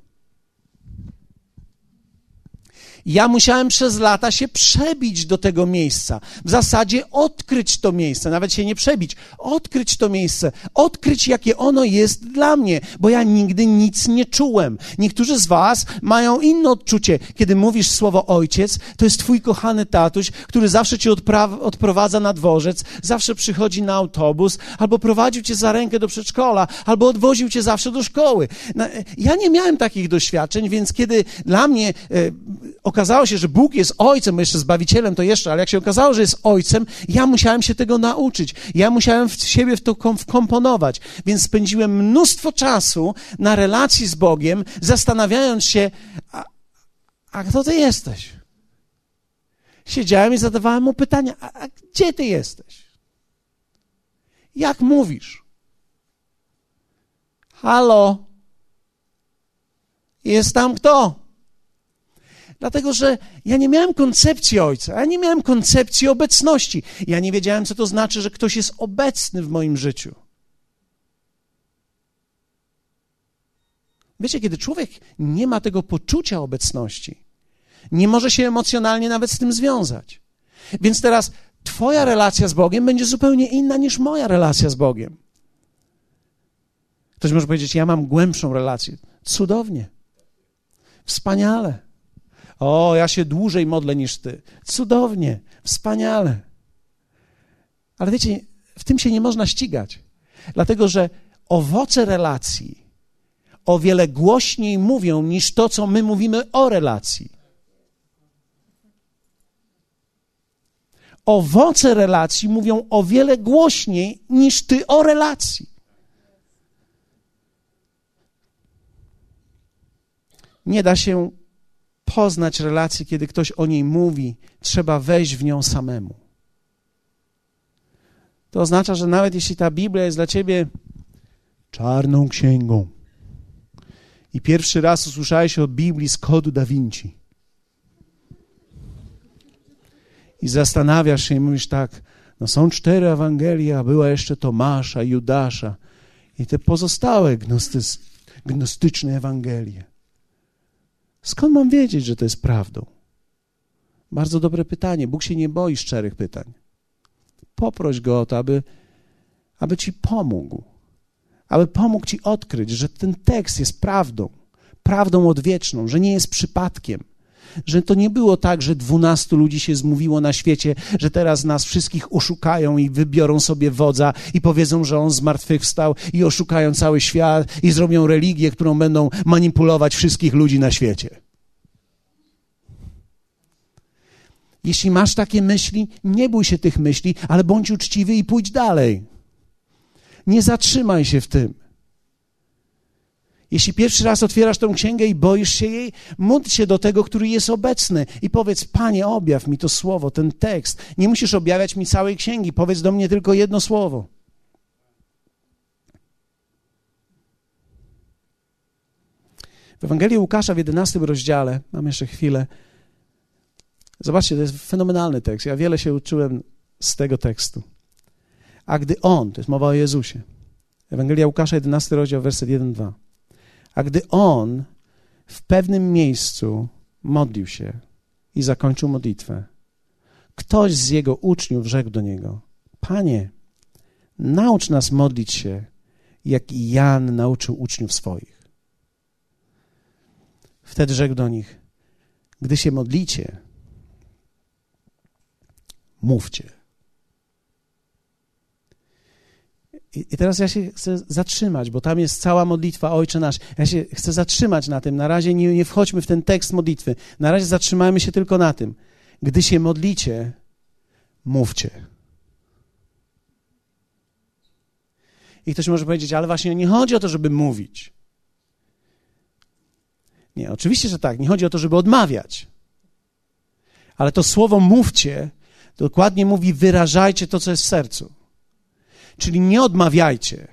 Ja musiałem przez lata się przebić do tego miejsca. W zasadzie odkryć to miejsce, nawet się nie przebić, odkryć to miejsce, odkryć, jakie ono jest dla mnie, bo ja nigdy nic nie czułem. Niektórzy z Was mają inne odczucie. Kiedy mówisz słowo ojciec, to jest Twój kochany tatuś, który zawsze Cię odprowadza na dworzec, zawsze przychodzi na autobus, albo prowadził Cię za rękę do przedszkola, albo odwoził Cię zawsze do szkoły. Ja nie miałem takich doświadczeń, więc kiedy dla mnie e, okazało się, że Bóg jest ojcem, jeszcze zbawicielem to jeszcze, ale jak się okazało, że jest ojcem, ja musiałem się tego nauczyć. Ja musiałem w siebie w to wkomponować. Więc spędziłem mnóstwo czasu na relacji z Bogiem, zastanawiając się, a, a kto ty jesteś? Siedziałem i zadawałem mu pytania, a, a gdzie ty jesteś? Jak mówisz? Halo? Jest tam kto? Dlatego, że ja nie miałem koncepcji Ojca, ja nie miałem koncepcji obecności. Ja nie wiedziałem, co to znaczy, że ktoś jest obecny w moim życiu. Wiecie, kiedy człowiek nie ma tego poczucia obecności, nie może się emocjonalnie nawet z tym związać. Więc teraz Twoja relacja z Bogiem będzie zupełnie inna niż moja relacja z Bogiem. Ktoś może powiedzieć: Ja mam głębszą relację. Cudownie. Wspaniale. O, ja się dłużej modlę niż ty. Cudownie, wspaniale. Ale wiecie, w tym się nie można ścigać, dlatego że owoce relacji o wiele głośniej mówią niż to, co my mówimy o relacji. Owoce relacji mówią o wiele głośniej niż ty o relacji. Nie da się poznać relację, kiedy ktoś o niej mówi, trzeba wejść w nią samemu. To oznacza, że nawet jeśli ta Biblia jest dla ciebie czarną księgą i pierwszy raz usłyszałeś o Biblii z kodu Da Vinci i zastanawiasz się i mówisz tak, no są cztery Ewangelie, a była jeszcze Tomasza, Judasza i te pozostałe gnostyczne Ewangelie. Skąd mam wiedzieć, że to jest prawdą? Bardzo dobre pytanie. Bóg się nie boi szczerych pytań. Poproś go o to, aby, aby ci pomógł, aby pomógł ci odkryć, że ten tekst jest prawdą, prawdą odwieczną, że nie jest przypadkiem, że to nie było tak, że dwunastu ludzi się zmówiło na świecie, że teraz nas wszystkich oszukają i wybiorą sobie wodza i powiedzą, że on zmartwychwstał i oszukają cały świat i zrobią religię, którą będą manipulować wszystkich ludzi na świecie. Jeśli masz takie myśli, nie bój się tych myśli, ale bądź uczciwy i pójdź dalej. Nie zatrzymaj się w tym. Jeśli pierwszy raz otwierasz tę księgę i boisz się jej, módl się do tego, który jest obecny i powiedz: Panie, objaw mi to słowo, ten tekst. Nie musisz objawiać mi całej księgi, powiedz do mnie tylko jedno słowo. W Ewangelii Łukasza w 11 rozdziale, mam jeszcze chwilę. Zobaczcie, to jest fenomenalny tekst. Ja wiele się uczyłem z tego tekstu. A gdy on, to jest mowa o Jezusie, Ewangelia Łukasza, 11 rozdział, werset 1-2. A gdy on w pewnym miejscu modlił się i zakończył modlitwę, ktoś z jego uczniów rzekł do niego: Panie, naucz nas modlić się, jak i Jan nauczył uczniów swoich. Wtedy rzekł do nich: Gdy się modlicie, mówcie. I, I, teraz ja się chcę zatrzymać, bo tam jest cała modlitwa Ojcze Nasz. Ja się chcę zatrzymać na tym. Na razie nie, nie wchodźmy w ten tekst modlitwy. Na razie zatrzymajmy się tylko na tym. Gdy się modlicie, mówcie. I ktoś może powiedzieć, ale właśnie nie chodzi o to, żeby mówić. Nie, oczywiście, że tak. Nie chodzi o to, żeby odmawiać. Ale to słowo mówcie dokładnie mówi wyrażajcie to, co jest w sercu. Czyli nie odmawiajcie,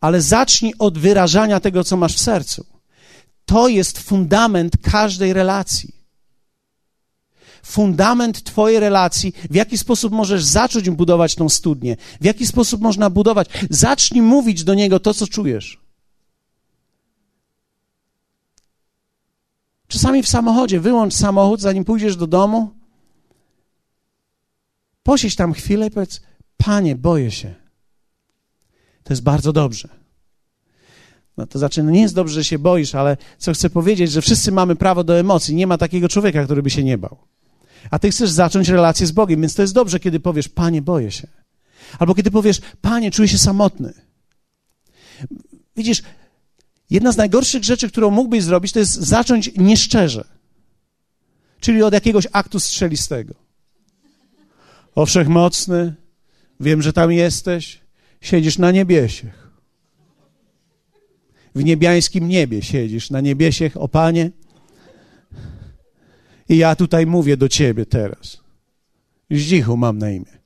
ale zacznij od wyrażania tego, co masz w sercu. To jest fundament każdej relacji. Fundament Twojej relacji, w jaki sposób możesz zacząć budować tą studnię, w jaki sposób można budować. Zacznij mówić do niego to, co czujesz. Czasami w samochodzie wyłącz samochód, zanim pójdziesz do domu. Posiedź tam chwilę i powiedz: Panie, boję się. To jest bardzo dobrze. No to znaczy, no nie jest dobrze, że się boisz, ale co chcę powiedzieć, że wszyscy mamy prawo do emocji. Nie ma takiego człowieka, który by się nie bał. A ty chcesz zacząć relację z Bogiem, więc to jest dobrze, kiedy powiesz, Panie, boję się. Albo kiedy powiesz, Panie, czuję się samotny. Widzisz, jedna z najgorszych rzeczy, którą mógłbyś zrobić, to jest zacząć nieszczerze. Czyli od jakiegoś aktu strzelistego. O wszechmocny, wiem, że tam jesteś, siedzisz na niebiesiech. W niebiańskim niebie siedzisz, na niebiesiech, o Panie. I ja tutaj mówię do ciebie teraz. Zdzichu mam na imię.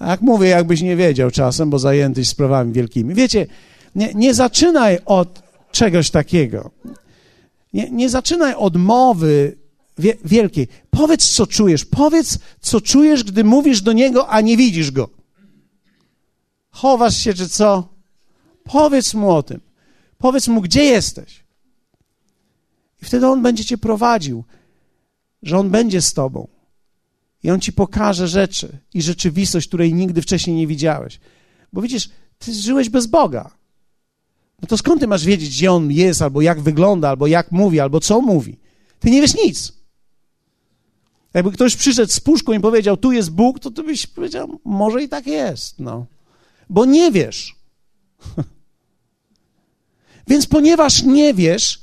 Jak mówię, jakbyś nie wiedział czasem, bo zajętyś sprawami wielkimi. Wiecie, nie, nie zaczynaj od czegoś takiego. Nie, nie zaczynaj od mowy wie, wielkiej. Powiedz, co czujesz. Powiedz, co czujesz, gdy mówisz do niego, a nie widzisz go. Chowasz się, czy co? Powiedz mu o tym. Powiedz mu, gdzie jesteś. I wtedy on będzie cię prowadził, że on będzie z tobą. I on ci pokaże rzeczy i rzeczywistość, której nigdy wcześniej nie widziałeś. Bo widzisz, ty żyłeś bez Boga. No to skąd ty masz wiedzieć, gdzie on jest, albo jak wygląda, albo jak mówi, albo co mówi? Ty nie wiesz nic. Jakby ktoś przyszedł z puszką i powiedział, tu jest Bóg, to ty byś powiedział, może i tak jest, no. Bo nie wiesz. Więc ponieważ nie wiesz,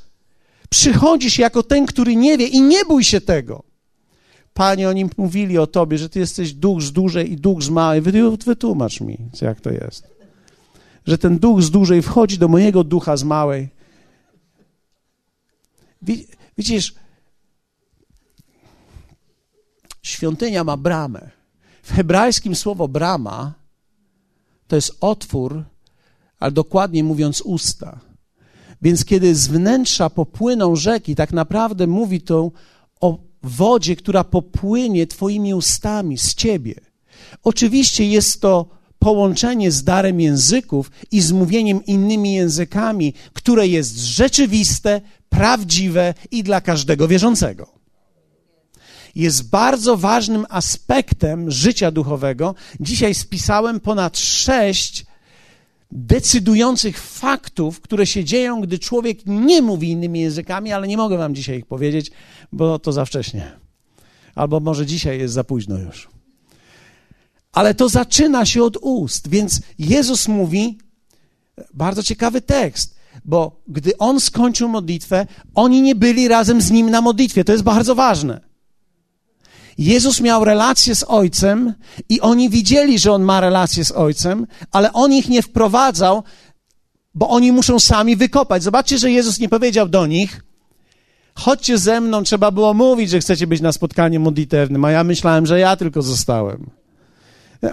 przychodzisz jako ten, który nie wie i nie bój się tego. Panie, oni mówili o tobie, że ty jesteś duch z dużej i duch z małej. Wytłumacz mi, jak to jest. Że ten duch z dużej wchodzi do mojego ducha z małej. Widzisz, świątynia ma bramę. W hebrajskim słowo brama to jest otwór, ale dokładnie mówiąc usta. Więc kiedy z wnętrza popłyną rzeki, tak naprawdę mówi to o wodzie, która popłynie Twoimi ustami z Ciebie. Oczywiście jest to połączenie z darem języków i z mówieniem innymi językami, które jest rzeczywiste, prawdziwe i dla każdego wierzącego. Jest bardzo ważnym aspektem życia duchowego. Dzisiaj spisałem ponad sześć decydujących faktów, które się dzieją, gdy człowiek nie mówi innymi językami, ale nie mogę wam dzisiaj ich powiedzieć, bo to za wcześnie. Albo może dzisiaj jest za późno już. Ale to zaczyna się od ust, więc Jezus mówi, bardzo ciekawy tekst, bo gdy on skończył modlitwę, oni nie byli razem z nim na modlitwie. To jest bardzo ważne. Jezus miał relację z Ojcem i oni widzieli, że On ma relację z Ojcem, ale On ich nie wprowadzał, bo oni muszą sami wykopać. Zobaczcie, że Jezus nie powiedział do nich, chodźcie ze mną, trzeba było mówić, że chcecie być na spotkaniu modlitewnym, a ja myślałem, że ja tylko zostałem.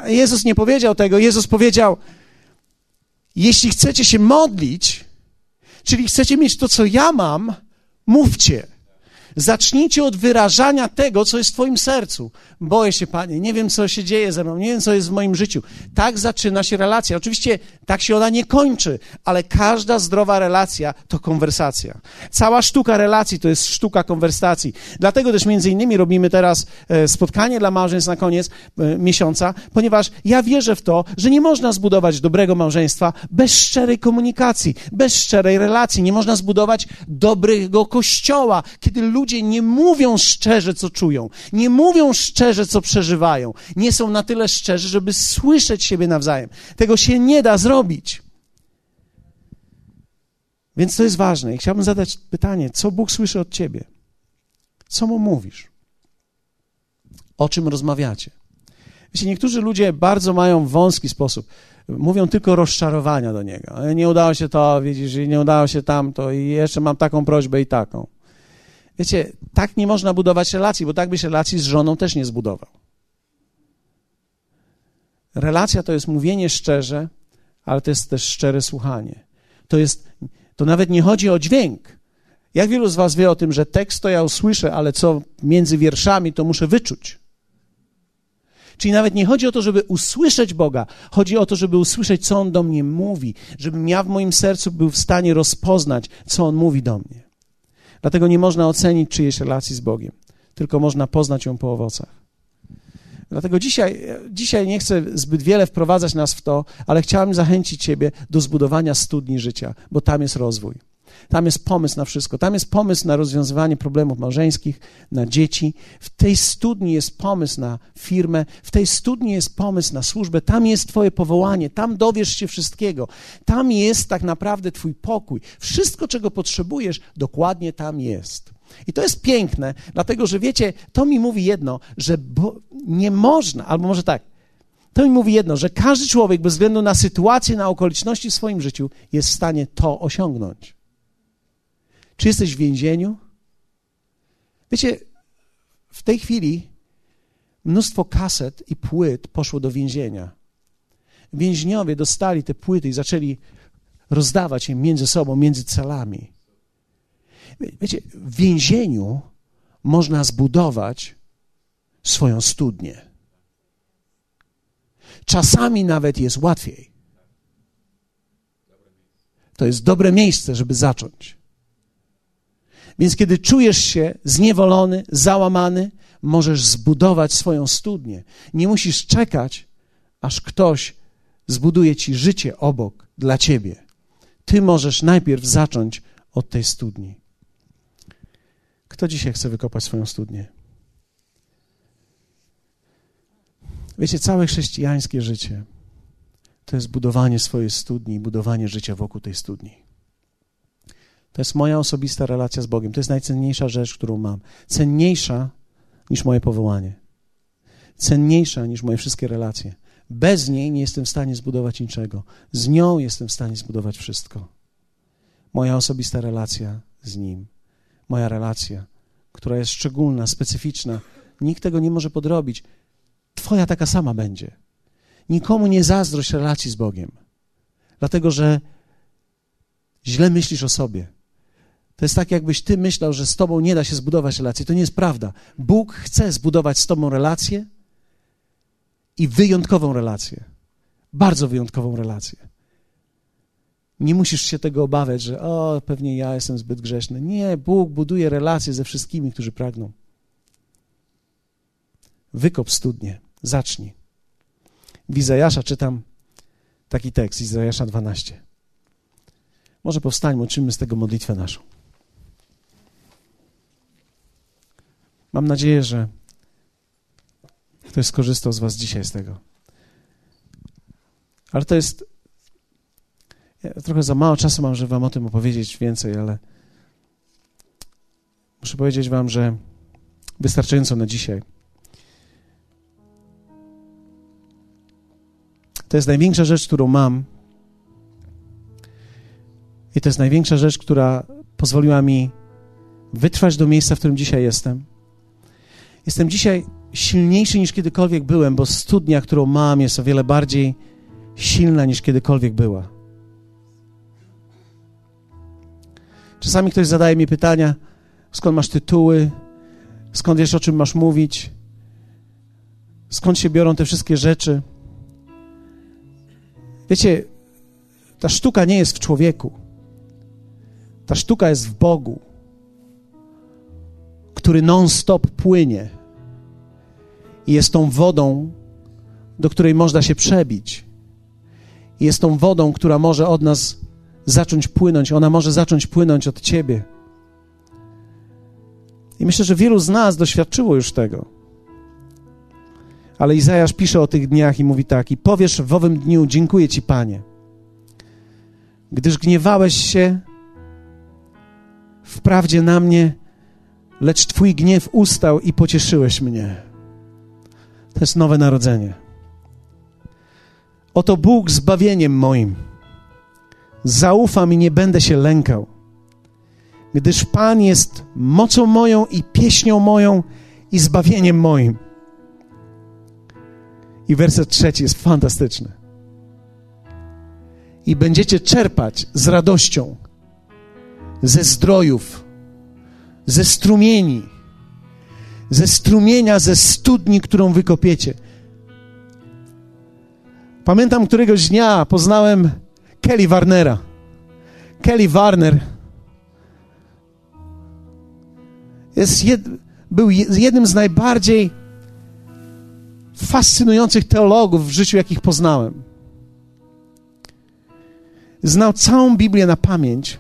Jezus nie powiedział tego. Jezus powiedział, jeśli chcecie się modlić, czyli chcecie mieć to, co ja mam, mówcie. Zacznijcie od wyrażania tego, co jest w Twoim sercu. Boję się, Panie, nie wiem, co się dzieje ze mną, nie wiem, co jest w moim życiu. Tak zaczyna się relacja. Oczywiście tak się ona nie kończy, ale każda zdrowa relacja to konwersacja. Cała sztuka relacji to jest sztuka konwersacji. Dlatego też między innymi robimy teraz e, spotkanie dla małżeństw na koniec e, miesiąca, ponieważ ja wierzę w to, że nie można zbudować dobrego małżeństwa bez szczerej komunikacji, bez szczerej relacji. Nie można zbudować dobrego kościoła, kiedy ludzie ludzie nie mówią szczerze, co czują, nie mówią szczerze, co przeżywają, nie są na tyle szczerzy, żeby słyszeć siebie nawzajem. Tego się nie da zrobić. Więc to jest ważne. I chciałbym zadać pytanie, co Bóg słyszy od ciebie? Co mu mówisz? O czym rozmawiacie? Wiecie, niektórzy ludzie bardzo mają wąski sposób. Mówią tylko rozczarowania do niego. Nie udało się to, widzisz, nie udało się tamto i jeszcze mam taką prośbę i taką. Wiecie, tak nie można budować relacji, bo tak byś relacji z żoną też nie zbudował. Relacja to jest mówienie szczerze, ale to jest też szczere słuchanie. To jest, to nawet nie chodzi o dźwięk. Jak wielu z was wie o tym, że tekst to ja usłyszę, ale co między wierszami, to muszę wyczuć. Czyli nawet nie chodzi o to, żeby usłyszeć Boga, chodzi o to, żeby usłyszeć, co On do mnie mówi, żebym ja w moim sercu był w stanie rozpoznać, co On mówi do mnie. Dlatego nie można ocenić czyjejś relacji z Bogiem, tylko można poznać ją po owocach. Dlatego dzisiaj, dzisiaj nie chcę zbyt wiele wprowadzać nas w to, ale chciałem zachęcić Ciebie do zbudowania studni życia, bo tam jest rozwój. Tam jest pomysł na wszystko. Tam jest pomysł na rozwiązywanie problemów małżeńskich, na dzieci. W tej studni jest pomysł na firmę, w tej studni jest pomysł na służbę. Tam jest Twoje powołanie, tam dowiesz się wszystkiego. Tam jest tak naprawdę Twój pokój. Wszystko, czego potrzebujesz, dokładnie tam jest. I to jest piękne, dlatego że wiecie, to mi mówi jedno, że nie można, albo może tak, to mi mówi jedno, że każdy człowiek, bez względu na sytuację, na okoliczności w swoim życiu, jest w stanie to osiągnąć. Czy jesteś w więzieniu? Wiecie, w tej chwili mnóstwo kaset i płyt poszło do więzienia. Więźniowie dostali te płyty i zaczęli rozdawać je między sobą, między celami. Wiecie, w więzieniu można zbudować swoją studnię. Czasami nawet jest łatwiej. To jest dobre miejsce, żeby zacząć. Więc kiedy czujesz się zniewolony, załamany, możesz zbudować swoją studnię. Nie musisz czekać, aż ktoś zbuduje ci życie obok dla ciebie. Ty możesz najpierw zacząć od tej studni. Kto dzisiaj chce wykopać swoją studnię? Wiecie, całe chrześcijańskie życie to jest budowanie swojej studni, budowanie życia wokół tej studni. To jest moja osobista relacja z Bogiem. To jest najcenniejsza rzecz, którą mam. Cenniejsza niż moje powołanie. Cenniejsza niż moje wszystkie relacje. Bez niej nie jestem w stanie zbudować niczego. Z nią jestem w stanie zbudować wszystko. Moja osobista relacja z Nim. Moja relacja, która jest szczególna, specyficzna. Nikt tego nie może podrobić. Twoja taka sama będzie. Nikomu nie zazdrość relacji z Bogiem, dlatego że źle myślisz o sobie. To jest tak, jakbyś ty myślał, że z tobą nie da się zbudować relacji. To nie jest prawda. Bóg chce zbudować z tobą relację i wyjątkową relację. Bardzo wyjątkową relację. Nie musisz się tego obawiać, że o, pewnie ja jestem zbyt grzeszny. Nie, Bóg buduje relacje ze wszystkimi, którzy pragną. Wykop studnie, zacznij. W Izajasza czytam taki tekst, Izajasza 12. Może powstańmy, uczymy z tego modlitwę naszą. Mam nadzieję, że ktoś skorzystał z Was dzisiaj z tego. Ale to jest. Ja trochę za mało czasu mam, żeby Wam o tym opowiedzieć więcej, ale muszę powiedzieć Wam, że wystarczająco na dzisiaj. To jest największa rzecz, którą mam. I to jest największa rzecz, która pozwoliła mi wytrwać do miejsca, w którym dzisiaj jestem. Jestem dzisiaj silniejszy niż kiedykolwiek byłem, bo studnia, którą mam, jest o wiele bardziej silna niż kiedykolwiek była. Czasami ktoś zadaje mi pytania, skąd masz tytuły, skąd wiesz, o czym masz mówić, skąd się biorą te wszystkie rzeczy. Wiecie, ta sztuka nie jest w człowieku. Ta sztuka jest w Bogu który non-stop płynie i jest tą wodą, do której można się przebić. I jest tą wodą, która może od nas zacząć płynąć. Ona może zacząć płynąć od Ciebie. I myślę, że wielu z nas doświadczyło już tego. Ale Izajasz pisze o tych dniach i mówi tak: I powiesz w owym dniu: Dziękuję Ci, Panie, gdyż gniewałeś się wprawdzie na mnie, lecz Twój gniew ustał i pocieszyłeś mnie. To jest nowe narodzenie. Oto Bóg zbawieniem moim. Zaufam i nie będę się lękał, gdyż Pan jest mocą moją i pieśnią moją i zbawieniem moim. I werset trzeci jest fantastyczny. I będziecie czerpać z radością ze zdrojów, ze strumieni, ze strumienia, ze studni, którą wykopiecie. Pamiętam któregoś dnia poznałem Kelly Warnera. Kelly Warner jest jed, był jednym z najbardziej fascynujących teologów w życiu, jakich poznałem. Znał całą Biblię na pamięć.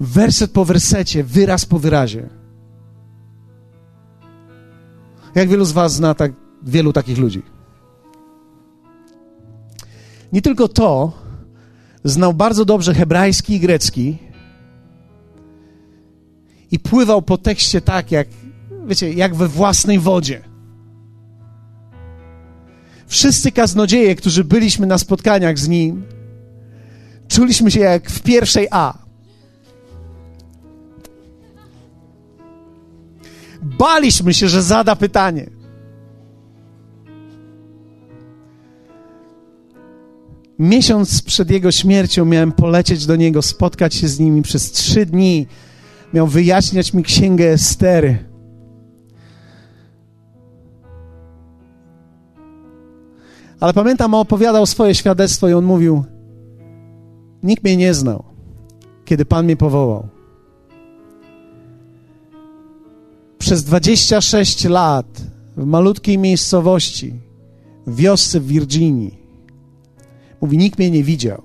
Werset po wersecie, wyraz po wyrazie. Jak wielu z Was zna tak, wielu takich ludzi? Nie tylko to, znał bardzo dobrze hebrajski i grecki i pływał po tekście tak, jak, wiecie, jak we własnej wodzie. Wszyscy kaznodzieje, którzy byliśmy na spotkaniach z nim, czuliśmy się jak w pierwszej A. Baliśmy się, że zada pytanie. Miesiąc przed jego śmiercią miałem polecieć do niego, spotkać się z nimi przez trzy dni. Miał wyjaśniać mi księgę Estery. Ale pamiętam, opowiadał swoje świadectwo i on mówił: Nikt mnie nie znał, kiedy Pan mnie powołał. Przez 26 lat w malutkiej miejscowości, w wiosce w Virginii, mówi: Nikt mnie nie widział.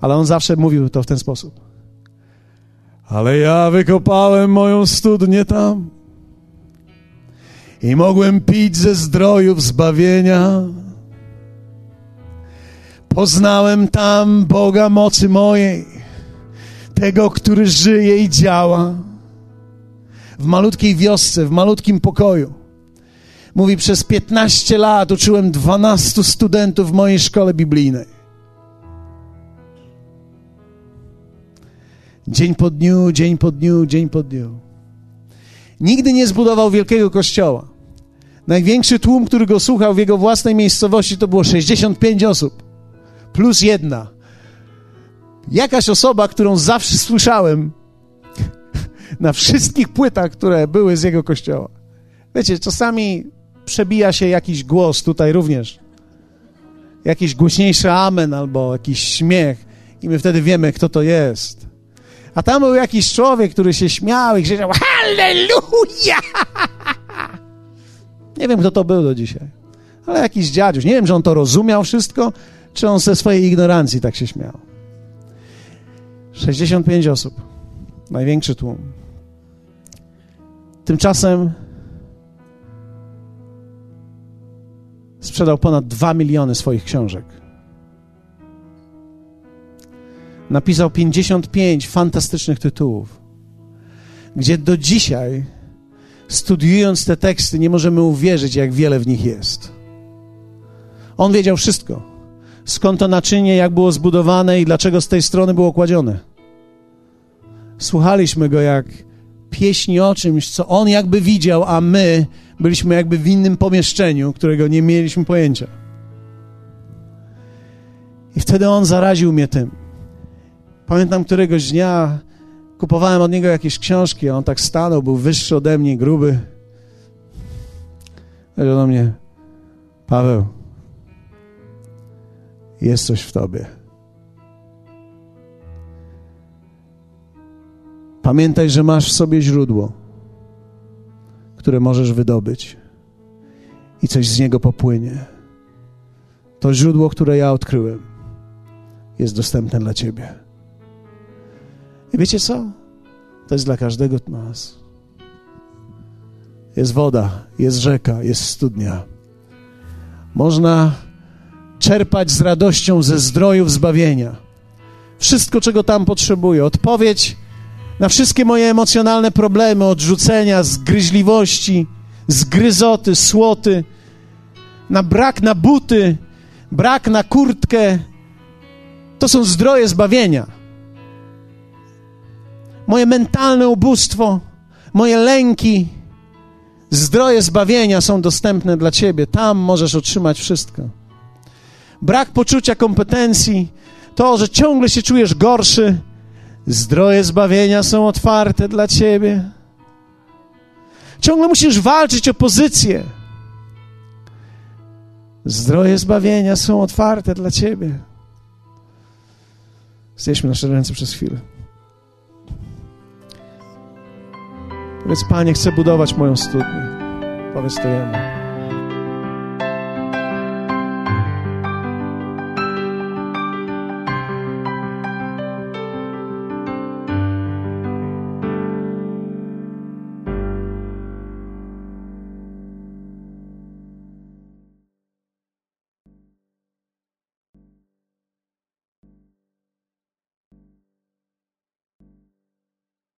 Ale on zawsze mówił to w ten sposób. Ale ja wykopałem moją studnię tam i mogłem pić ze zdrojów zbawienia. Poznałem tam Boga mocy mojej, tego, który żyje i działa w malutkiej wiosce, w malutkim pokoju. Mówi, przez 15 lat uczyłem 12 studentów w mojej szkole biblijnej. Dzień po dniu, dzień po dniu, dzień po dniu. Nigdy nie zbudował wielkiego kościoła. Największy tłum, który go słuchał w jego własnej miejscowości, to było 65 osób. Plus jedna. Jakaś osoba, którą zawsze słyszałem na wszystkich płytach, które były z jego kościoła. Wiecie, czasami przebija się jakiś głos tutaj również. Jakiś głośniejszy amen albo jakiś śmiech i my wtedy wiemy, kto to jest. A tam był jakiś człowiek, który się śmiał i krzyczał Halleluja! Nie wiem, kto to był do dzisiaj. Ale jakiś dziadziuś. Nie wiem, czy on to rozumiał wszystko, czy on ze swojej ignorancji tak się śmiał. 65 osób. Największy tłum. Tymczasem sprzedał ponad 2 miliony swoich książek. Napisał 55 fantastycznych tytułów, gdzie do dzisiaj, studiując te teksty, nie możemy uwierzyć, jak wiele w nich jest. On wiedział wszystko. Skąd to naczynie, jak było zbudowane i dlaczego z tej strony było kładzione. Słuchaliśmy go jak pieśni o czymś, co on jakby widział, a my byliśmy jakby w innym pomieszczeniu, którego nie mieliśmy pojęcia. I wtedy on zaraził mnie tym. Pamiętam któregoś dnia kupowałem od niego jakieś książki, a on tak stanął, był wyższy ode mnie, gruby. Powiedział do mnie, Paweł, jest coś w tobie. Pamiętaj, że masz w sobie źródło, które możesz wydobyć i coś z niego popłynie. To źródło, które ja odkryłem, jest dostępne dla ciebie. I wiecie co? To jest dla każdego z nas. Jest woda, jest rzeka, jest studnia. Można czerpać z radością ze zdrojów zbawienia. Wszystko, czego tam potrzebuję. Odpowiedź na wszystkie moje emocjonalne problemy, odrzucenia, zgryźliwości, zgryzoty, słoty, na brak na buty, brak na kurtkę. To są zdroje zbawienia. Moje mentalne ubóstwo, moje lęki, zdroje zbawienia są dostępne dla Ciebie. Tam możesz otrzymać wszystko. Brak poczucia kompetencji, to, że ciągle się czujesz gorszy, zdroje zbawienia są otwarte dla Ciebie. Ciągle musisz walczyć o pozycję. Zdroje zbawienia są otwarte dla Ciebie. Zjedźmy nasze ręce przez chwilę. Powiedz, Panie, chcę budować moją studnię. Powiedz to jemu.